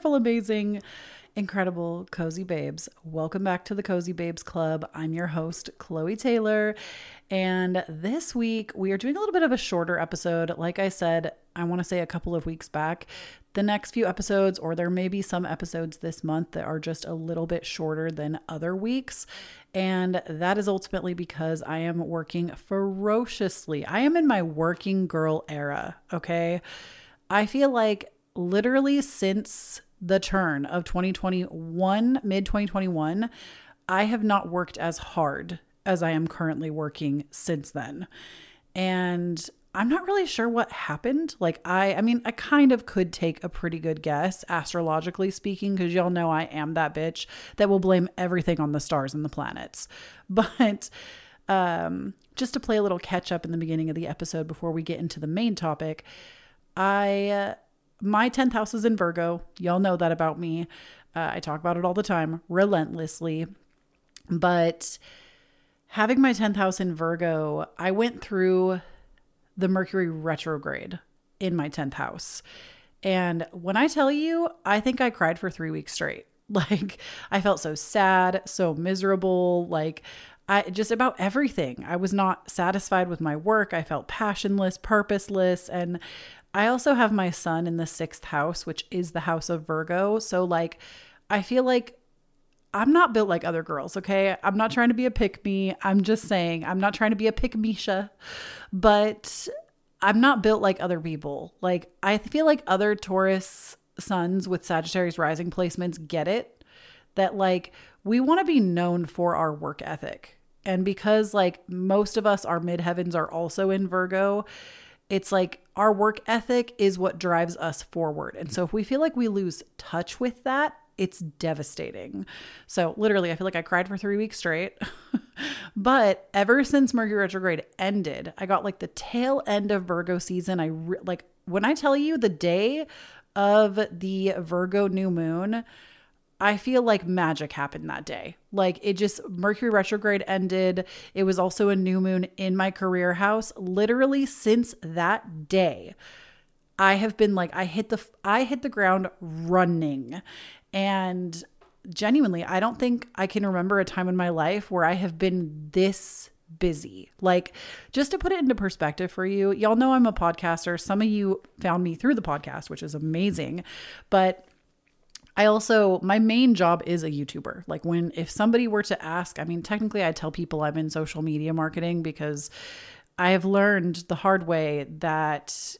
Wonderful, amazing, incredible, cozy babes. Welcome back to the Cozy Babes Club. I'm your host, Kloee Taylor. And this week, we are doing a little bit of a shorter episode. Like I said, I want to say a couple of weeks back, the next few episodes, or there may be some episodes this month that are just a little bit shorter than other weeks. And that is ultimately because I am working ferociously. I am in my working girl era, okay? I feel like literally since the turn of 2021, mid 2021, I have not worked as hard as I am currently working since then. And I'm not really sure what happened. Like I I mean, I kind of could take a pretty good guess astrologically speaking cuz y'all know I am that bitch that will blame everything on the stars and the planets. But um just to play a little catch up in the beginning of the episode before we get into the main topic, I uh, my 10th house is in Virgo. Y'all know that about me. Uh, I talk about it all the time, relentlessly. But having my 10th house in Virgo, I went through the Mercury retrograde in my 10th house. And when I tell you, I think I cried for three weeks straight. Like, I felt so sad, so miserable. Like, I just about everything. I was not satisfied with my work. I felt passionless, purposeless. And I also have my sun in the sixth house, which is the house of Virgo. So, like, I feel like I'm not built like other girls, okay? I'm not trying to be a pick me. I'm just saying, I'm not trying to be a pick Misha, but I'm not built like other people. Like, I feel like other Taurus suns with Sagittarius rising placements get it that, like, we want to be known for our work ethic. And because, like, most of us, our midheavens are also in Virgo, it's like our work ethic is what drives us forward. And so if we feel like we lose touch with that, it's devastating. So, literally, I feel like I cried for three weeks straight. but ever since Mercury retrograde ended, I got like the tail end of Virgo season. I re- like when I tell you the day of the Virgo new moon, I feel like magic happened that day. Like it just, Mercury retrograde ended. It was also a new moon in my career house. Literally since that day, I have been like, I hit the, I hit the ground running. And genuinely, I don't think I can remember a time in my life where I have been this busy. Like, just to put it into perspective for you, y'all know I'm a podcaster. Some of you found me through the podcast, which is amazing. But I also, my main job is a YouTuber. Like, when, if somebody were to ask, I mean, technically, I tell people I'm in social media marketing because I have learned the hard way that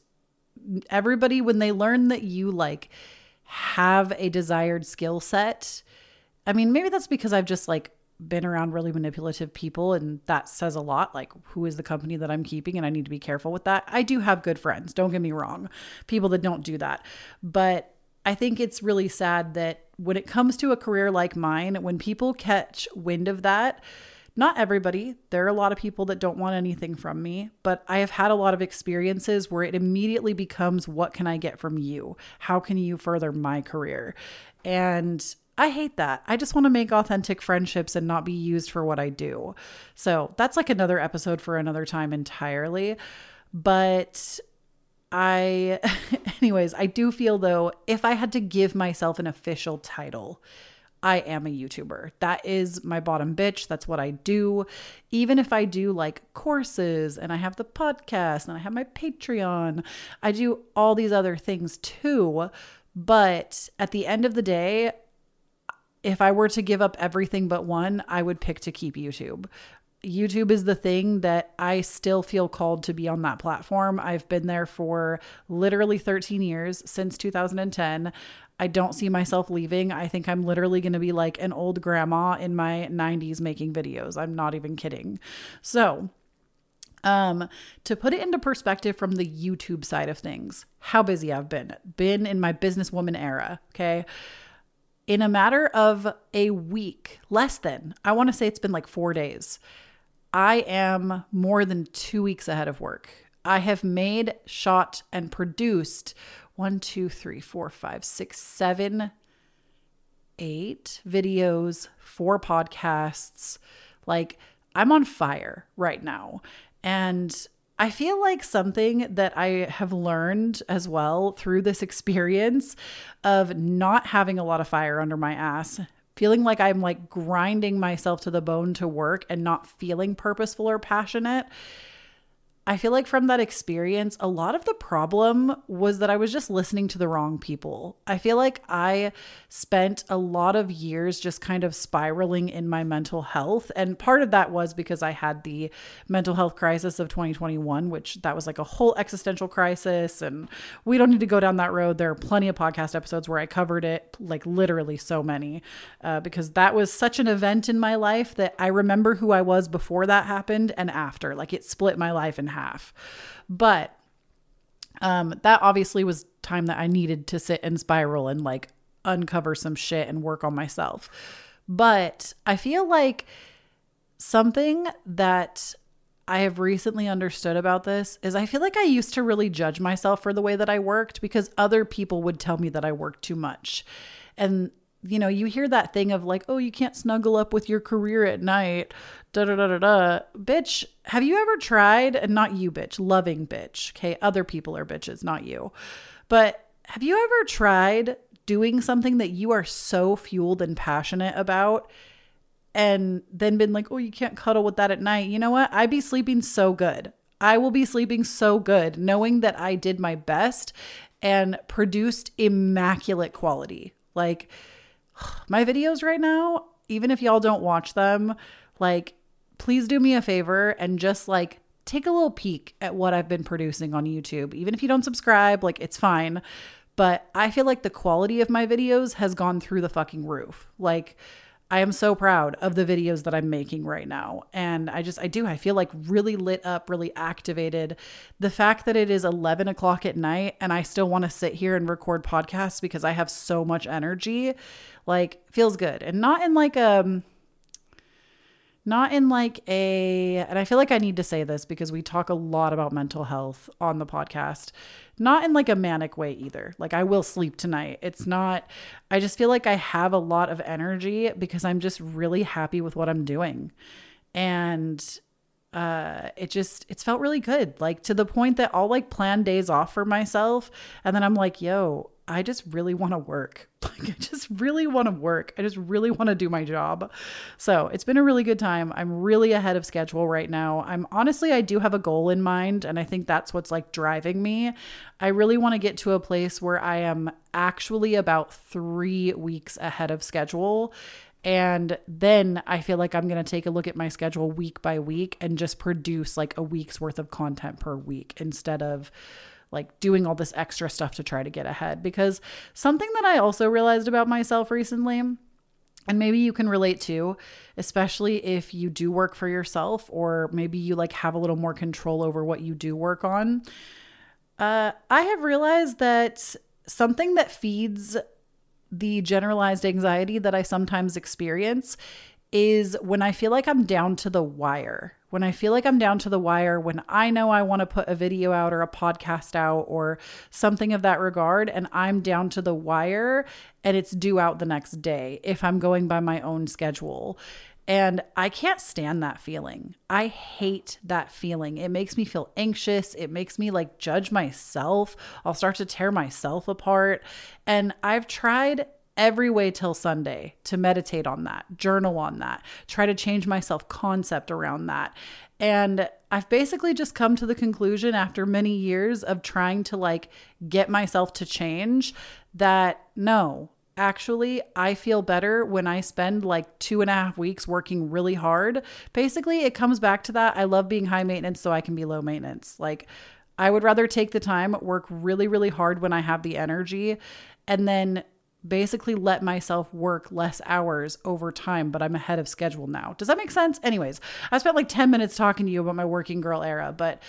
everybody, when they learn that you like have a desired skill set, I mean, maybe that's because I've just like been around really manipulative people and that says a lot like who is the company that I'm keeping and I need to be careful with that. I do have good friends, don't get me wrong. People that don't do that. But I think it's really sad that when it comes to a career like mine, when people catch wind of that, not everybody, there are a lot of people that don't want anything from me, but I have had a lot of experiences where it immediately becomes what can I get from you? How can you further my career? And I hate that. I just want to make authentic friendships and not be used for what I do. So that's like another episode for another time entirely. But I, anyways, I do feel though, if I had to give myself an official title, I am a YouTuber. That is my bottom bitch. That's what I do. Even if I do like courses and I have the podcast and I have my Patreon, I do all these other things too. But at the end of the day, if I were to give up everything but one, I would pick to keep YouTube. YouTube is the thing that I still feel called to be on that platform. I've been there for literally 13 years since 2010. I don't see myself leaving. I think I'm literally going to be like an old grandma in my 90s making videos. I'm not even kidding. So, um, to put it into perspective from the YouTube side of things, how busy I've been. Been in my businesswoman era, okay? In a matter of a week, less than, I want to say it's been like 4 days. I am more than two weeks ahead of work. I have made, shot, and produced one, two, three, four, five, six, seven, eight videos, four podcasts. Like, I'm on fire right now. And I feel like something that I have learned as well through this experience of not having a lot of fire under my ass, feeling like I'm like grinding myself to the bone to work and not feeling purposeful or passionate I feel like from that experience, a lot of the problem was that I was just listening to the wrong people. I feel like I spent a lot of years just kind of spiraling in my mental health. And part of that was because I had the mental health crisis of 2021, which that was like a whole existential crisis. And we don't need to go down that road. There are plenty of podcast episodes where I covered it, like literally so many, uh, because that was such an event in my life that I remember who I was before that happened and after. Like it split my life in half. But um, that obviously was time that I needed to sit and spiral and like uncover some shit and work on myself. But I feel like something that I have recently understood about this is I feel like I used to really judge myself for the way that I worked because other people would tell me that I worked too much. And you know, you hear that thing of like, oh, you can't snuggle up with your career at night. Da da da da da. Bitch, have you ever tried, and not you, bitch, loving bitch, okay? Other people are bitches, not you. But have you ever tried doing something that you are so fueled and passionate about and then been like, oh, you can't cuddle with that at night? You know what? I'd be sleeping so good. I will be sleeping so good knowing that I did my best and produced immaculate quality. Like, my videos right now, even if y'all don't watch them, like please do me a favor and just like take a little peek at what I've been producing on YouTube. Even if you don't subscribe, like it's fine. But I feel like the quality of my videos has gone through the fucking roof. Like I am so proud of the videos that I'm making right now. And I just, I do, I feel like really lit up, really activated. The fact that it is 11 o'clock at night and I still want to sit here and record podcasts because I have so much energy, like feels good. And not in like a, um, not in like a and i feel like i need to say this because we talk a lot about mental health on the podcast. Not in like a manic way either. Like i will sleep tonight. It's not i just feel like i have a lot of energy because i'm just really happy with what i'm doing. And uh it just it's felt really good. Like to the point that I'll like plan days off for myself and then I'm like yo I just really want to work. Like, I just really want to work. I just really want to do my job. So it's been a really good time. I'm really ahead of schedule right now. I'm honestly, I do have a goal in mind, and I think that's what's like driving me. I really want to get to a place where I am actually about three weeks ahead of schedule. And then I feel like I'm going to take a look at my schedule week by week and just produce like a week's worth of content per week instead of like doing all this extra stuff to try to get ahead. Because something that I also realized about myself recently, and maybe you can relate to, especially if you do work for yourself or maybe you like have a little more control over what you do work on. Uh, I have realized that something that feeds the generalized anxiety that I sometimes experience is when I feel like I'm down to the wire when I feel like I'm down to the wire, when I know I want to put a video out or a podcast out or something of that regard, and I'm down to the wire and it's due out the next day if I'm going by my own schedule. And I can't stand that feeling. I hate that feeling. It makes me feel anxious. It makes me like judge myself. I'll start to tear myself apart. And I've tried every way till Sunday to meditate on that, journal on that, try to change my self concept around that. And I've basically just come to the conclusion after many years of trying to like get myself to change that no, actually, I feel better when I spend like two and a half weeks working really hard. Basically, it comes back to that. I love being high maintenance so I can be low maintenance. Like, I would rather take the time, work really, really hard when I have the energy, and then basically let myself work less hours over time, but I'm ahead of schedule now. Does that make sense? Anyways, I spent like 10 minutes talking to you about my working girl era, but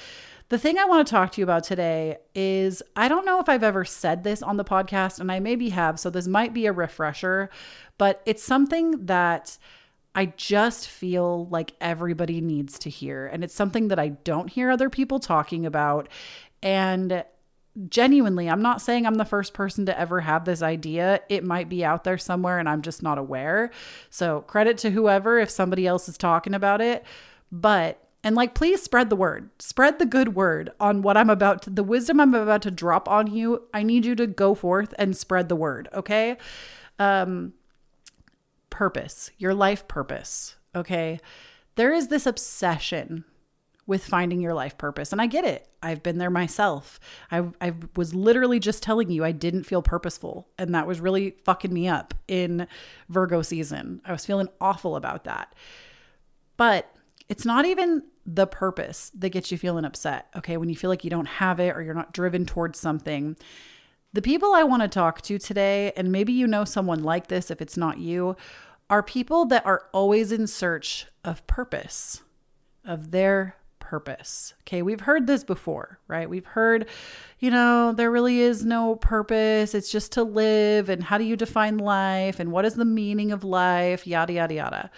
the thing I want to talk to you about today is I don't know if I've ever said this on the podcast, and I maybe have, so this might be a refresher, but it's something that I just feel like everybody needs to hear. And it's something that I don't hear other people talking about. And genuinely, I'm not saying I'm the first person to ever have this idea. It might be out there somewhere and I'm just not aware. So, credit to whoever if somebody else is talking about it. But And like, please spread the word, spread the good word on what I'm about to, the wisdom I'm about to drop on you. I need you to go forth and spread the word. Okay. Um, purpose, your life purpose. Okay. There is this obsession with finding your life purpose. And I get it. I've been there myself. I, I was literally just telling you I didn't feel purposeful. And that was really fucking me up in Virgo season. I was feeling awful about that. But it's not even the purpose that gets you feeling upset. Okay. When you feel like you don't have it or you're not driven towards something. The people I want to talk to today, and maybe you know someone like this if it's not you, are people that are always in search of purpose, of their purpose. Okay, we've heard this before, right? We've heard, you know, there really is no purpose. It's just to live. And how do you define life? And what is the meaning of life? Yada, yada, yada.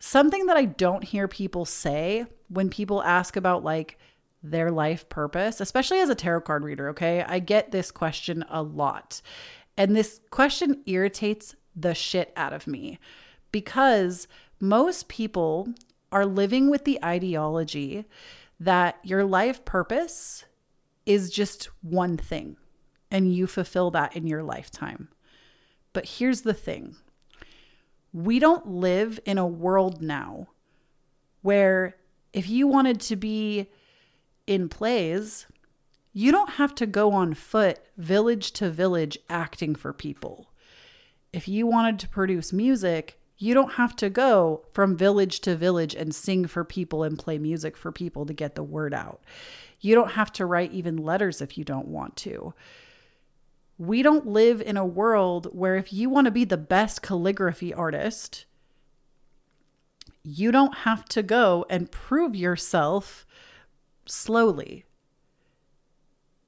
Something that I don't hear people say when people ask about like their life purpose, especially as a tarot card reader, okay? I get this question a lot. And this question irritates the shit out of me because most people are living with the ideology that your life purpose is just one thing and you fulfill that in your lifetime. But here's the thing we don't live in a world now where if you wanted to be in plays, you don't have to go on foot village to village acting for people. If you wanted to produce music, you don't have to go from village to village and sing for people and play music for people to get the word out. You don't have to write even letters if you don't want to we don't live in a world where if you want to be the best calligraphy artist, you don't have to go and prove yourself slowly.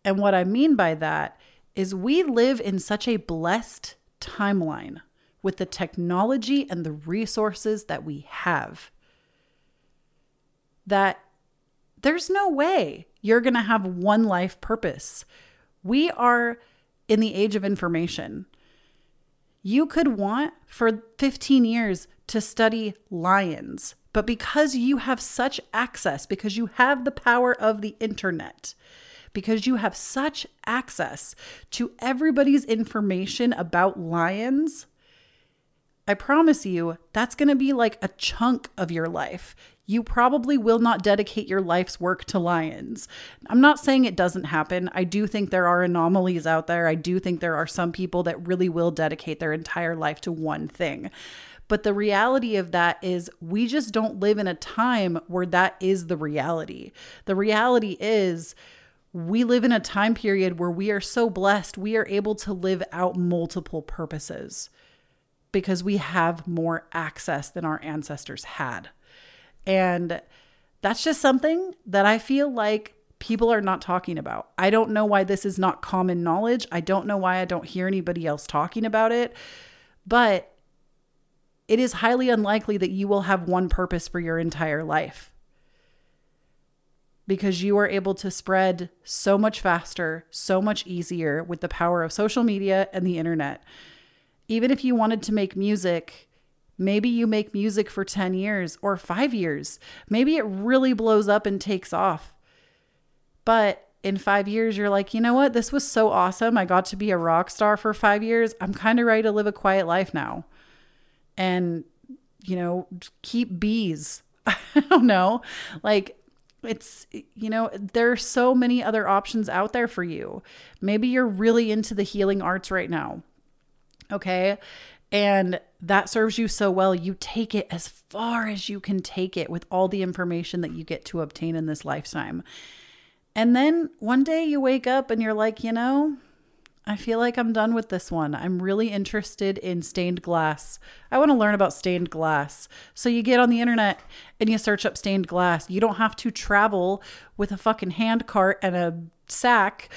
And what I mean by that is we live in such a blessed timeline with the technology and the resources that we have that there's no way you're going to have one life purpose. We are in the age of information. You could want for 15 years to study lions, but because you have such access, because you have the power of the internet, because you have such access to everybody's information about lions, I promise you that's going to be like a chunk of your life you probably will not dedicate your life's work to lions. I'm not saying it doesn't happen. I do think there are anomalies out there. I do think there are some people that really will dedicate their entire life to one thing. But the reality of that is, we just don't live in a time where that is the reality. The reality is, we live in a time period where we are so blessed, we are able to live out multiple purposes because we have more access than our ancestors had. And that's just something that I feel like people are not talking about. I don't know why this is not common knowledge. I don't know why I don't hear anybody else talking about it. But it is highly unlikely that you will have one purpose for your entire life because you are able to spread so much faster, so much easier with the power of social media and the internet. Even if you wanted to make music, Maybe you make music for 10 years or five years. Maybe it really blows up and takes off. But in five years, you're like, you know what? This was so awesome. I got to be a rock star for five years. I'm kind of ready to live a quiet life now. And, you know, keep bees. I don't know. Like, it's you know there are so many other options out there for you maybe you're really into the healing arts right now okay and that serves you so well. You take it as far as you can take it with all the information that you get to obtain in this lifetime. And then one day you wake up and you're like, you know, I feel like I'm done with this one. I'm really interested in stained glass. I want to learn about stained glass. So you get on the internet and you search up stained glass. You don't have to travel with a fucking hand cart and a sack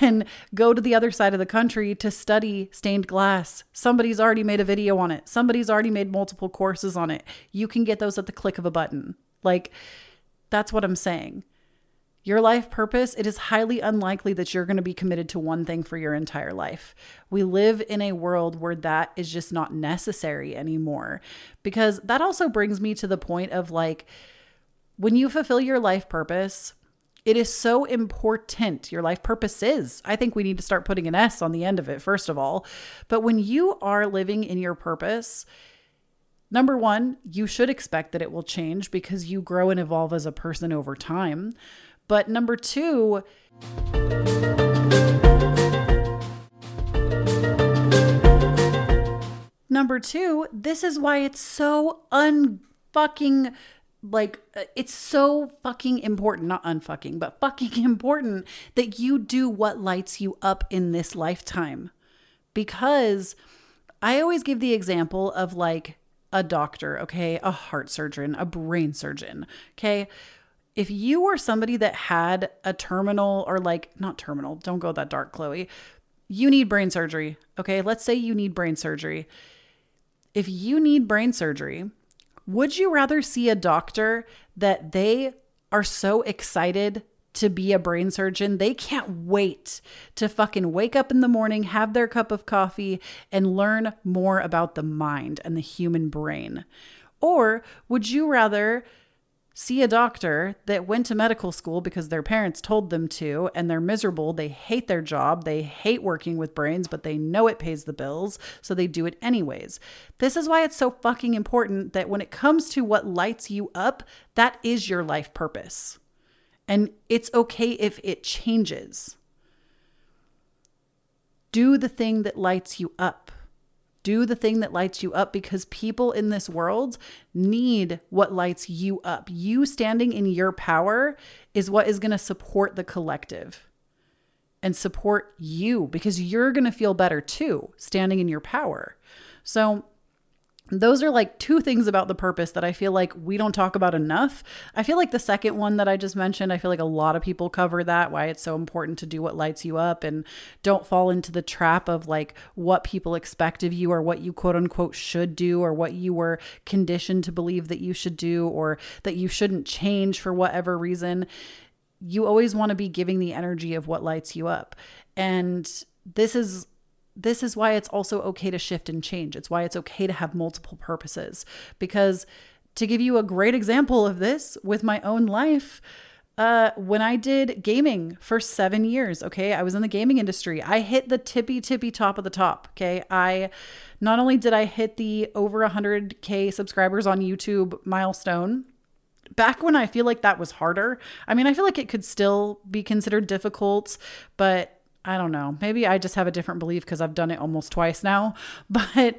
and go to the other side of the country to study stained glass. Somebody's already made a video on it. Somebody's already made multiple courses on it. You can get those at the click of a button. Like that's what I'm saying. Your life purpose, it is highly unlikely that you're going to be committed to one thing for your entire life. We live in a world where that is just not necessary anymore. Because that also brings me to the point of like, when you fulfill your life purpose, it is so important. Your life purpose is. I think we need to start putting an S on the end of it, first of all. But when you are living in your purpose, number one, you should expect that it will change because you grow and evolve as a person over time. But number two, number two, this is why it's so unfucking like uh, it's so fucking important not unfucking but fucking important that you do what lights you up in this lifetime. Because i always give the example of like a doctor okay? A heart surgeon a brain surgeon okay if you were somebody that had a terminal or like not terminal don't go that dark Kloee you need brain surgery okay let's say you need brain surgery if you need brain surgery would you rather see a doctor that they are so excited to be a brain surgeon. They can't wait to fucking wake up in the morning, have their cup of coffee, and learn more about the mind and the human brain. Or would you rather see a doctor that went to medical school because their parents told them to and they're miserable. They hate their job. They hate working with brains, but they know it pays the bills, so they do it anyways. This is why it's so fucking important that when it comes to what lights you up, that is your life purpose. And it's okay if it changes. Do the thing that lights you up. Do the thing that lights you up because people in this world need what lights you up. You standing in your power is what is going to support the collective and support you because you're going to feel better too, standing in your power. So, those are like two things about the purpose that I feel like we don't talk about enough. I feel like the second one that I just mentioned, I feel like a lot of people cover that, why it's so important to do what lights you up and don't fall into the trap of like what people expect of you or what you quote unquote should do or what you were conditioned to believe that you should do or that you shouldn't change for whatever reason. You always want to be giving the energy of what lights you up. And this is this is why it's also okay to shift and change. It's why it's okay to have multiple purposes. Because to give you a great example of this with my own life, uh, when I did gaming for seven years, okay, I was in the gaming industry. I hit the tippy, tippy top of the top, okay. I not only did I hit the over 100K subscribers on YouTube milestone, back when I feel like that was harder. I mean, I feel like it could still be considered difficult, but I don't know. Maybe I just have a different belief because I've done it almost twice now, but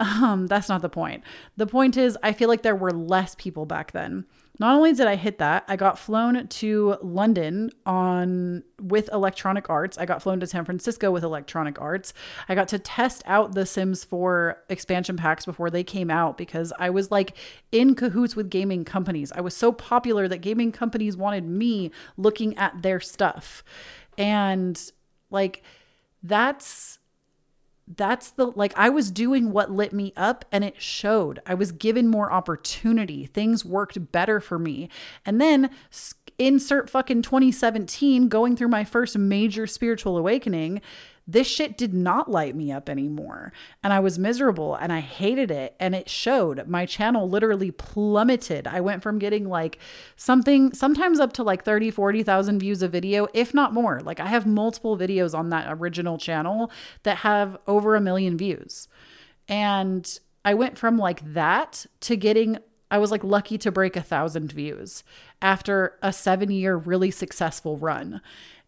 um, that's not the point. The point is, I feel like there were less people back then. Not only did I hit that, I got flown to London on with Electronic Arts. I got flown to San Francisco with Electronic Arts. I got to test out the Sims 4 expansion packs before they came out because I was like in cahoots with gaming companies. I was so popular that gaming companies wanted me looking at their stuff. And like that's that's the like I was doing what lit me up and it showed. I was given more opportunity. Things worked better for me. And then insert fucking 2017 going through my first major spiritual awakening this shit did not light me up anymore. And I was miserable and I hated it. And it showed. My channel literally plummeted. I went from getting like something, sometimes up to like 30, 40,000 views a video, if not more. Like I have multiple videos on that original channel that have over a million views. And I went from like that to getting I was like lucky to break a thousand views after a seven year really successful run.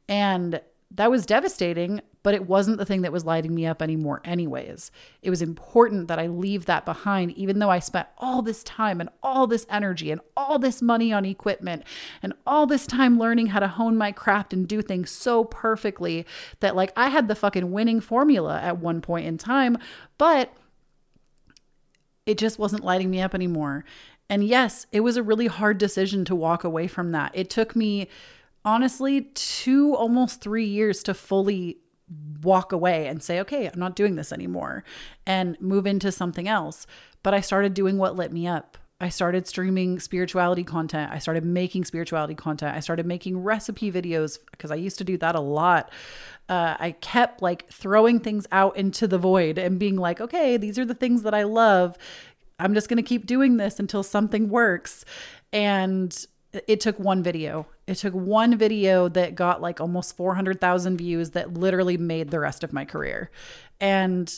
And that was devastating, but it wasn't the thing that was lighting me up anymore, anyways. It was important that I leave that behind, even though I spent all this time and all this energy and all this money on equipment and all this time learning how to hone my craft and do things so perfectly that, like, I had the fucking winning formula at one point in time, but it just wasn't lighting me up anymore. And yes, it was a really hard decision to walk away from that. It took me honestly two almost three years to fully walk away and say, okay, I'm not doing this anymore and move into something else. But I started doing what lit me up. I started streaming spirituality content. I started making spirituality content. I started making recipe videos because I used to do that a lot. Uh, I kept like throwing things out into the void and being like, okay, these are the things that I love. I'm just going to keep doing this until something works. And it took one video. It took one video that got like almost 400,000 views that literally made the rest of my career. And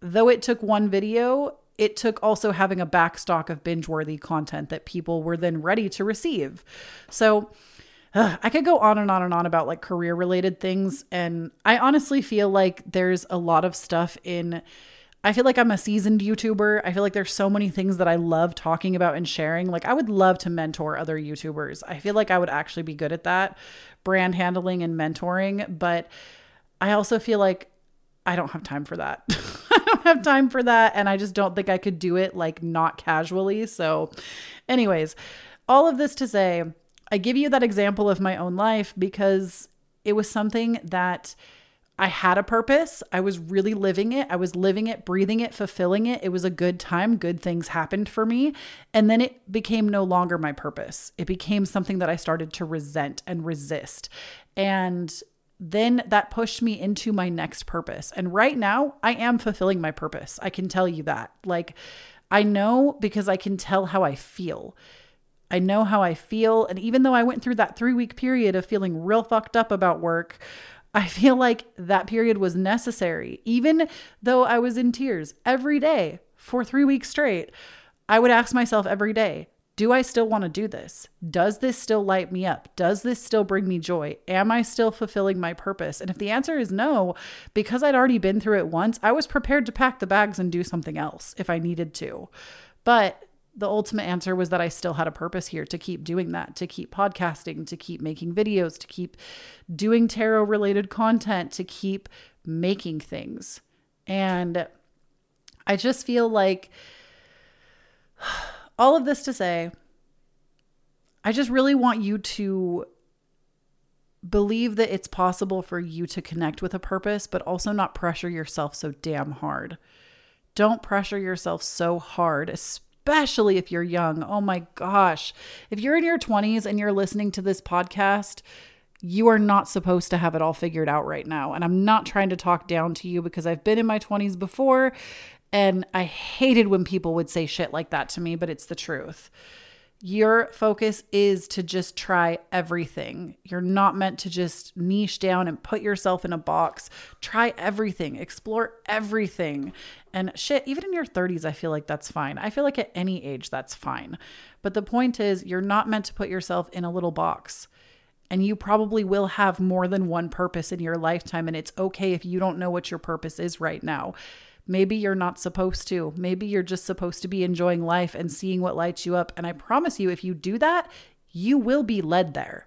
though it took one video, it took also having a backstock of binge worthy content that people were then ready to receive. So, I could go on and on and on about like career related things. And I honestly feel like there's a lot of stuff in I feel like I'm a seasoned YouTuber. I feel like there's so many things that I love talking about and sharing. Like I would love to mentor other YouTubers. I feel like I would actually be good at that, brand handling and mentoring, but I also feel like I don't have time for that. I don't have time for that and I just don't think I could do it like not casually. So anyways, all of this to say, I give you that example of my own life because it was something that I had a purpose. I was really living it. I was living it, breathing it, fulfilling it. It was a good time. Good things happened for me. And then it became no longer my purpose. It became something that I started to resent and resist. And then that pushed me into my next purpose. And right now, I am fulfilling my purpose. I can tell you that. Like, I know because I can tell how I feel. I know how I feel. And even though I went through that three week period of feeling real fucked up about work, I feel like that period was necessary. Even though I was in tears every day for three weeks straight, I would ask myself every day, do I still want to do this? Does this still light me up? Does this still bring me joy? Am I still fulfilling my purpose? And if the answer is no, because I'd already been through it once, I was prepared to pack the bags and do something else if I needed to. But the ultimate answer was that I still had a purpose here to keep doing that, to keep podcasting, to keep making videos, to keep doing tarot related content, to keep making things. And I just feel like all of this to say, I just really want you to believe that it's possible for you to connect with a purpose, but also not pressure yourself so damn hard. Don't pressure yourself so hard, especially especially if you're young. Oh my gosh. If you're in your 20s and you're listening to this podcast, you are not supposed to have it all figured out right now. And I'm not trying to talk down to you because I've been in my 20s before and I hated when people would say shit like that to me, but it's the truth. Your focus is to just try everything. You're not meant to just niche down and put yourself in a box. Try everything, explore everything. And shit, even in your 30s, I feel like that's fine. I feel like at any age, that's fine. But the point is, you're not meant to put yourself in a little box. And you probably will have more than one purpose in your lifetime. And it's okay if you don't know what your purpose is right now. Maybe you're not supposed to. Maybe you're just supposed to be enjoying life and seeing what lights you up. And I promise you, if you do that, you will be led there.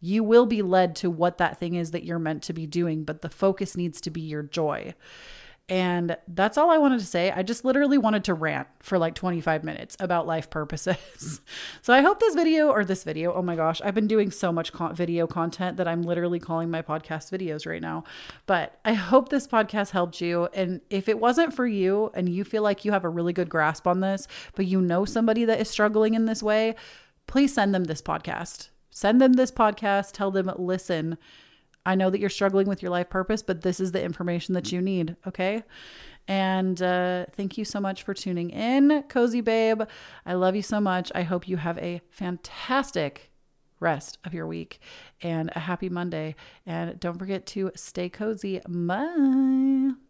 You will be led to what that thing is that you're meant to be doing, but the focus needs to be your joy. And that's all I wanted to say. I just literally wanted to rant for like 25 minutes about life purposes. so I hope this video or this video, oh my gosh, I've been doing so much video content that I'm literally calling my podcast videos right now. But I hope this podcast helped you. And if it wasn't for you and you feel like you have a really good grasp on this, but you know somebody that is struggling in this way, please send them this podcast. Send them this podcast. Tell them, listen, I know that you're struggling with your life purpose, but this is the information that you need. Okay. And uh, thank you so much for tuning in, Cozy Babe. I love you so much. I hope you have a fantastic rest of your week and a happy Monday. And don't forget to stay cozy. Bye.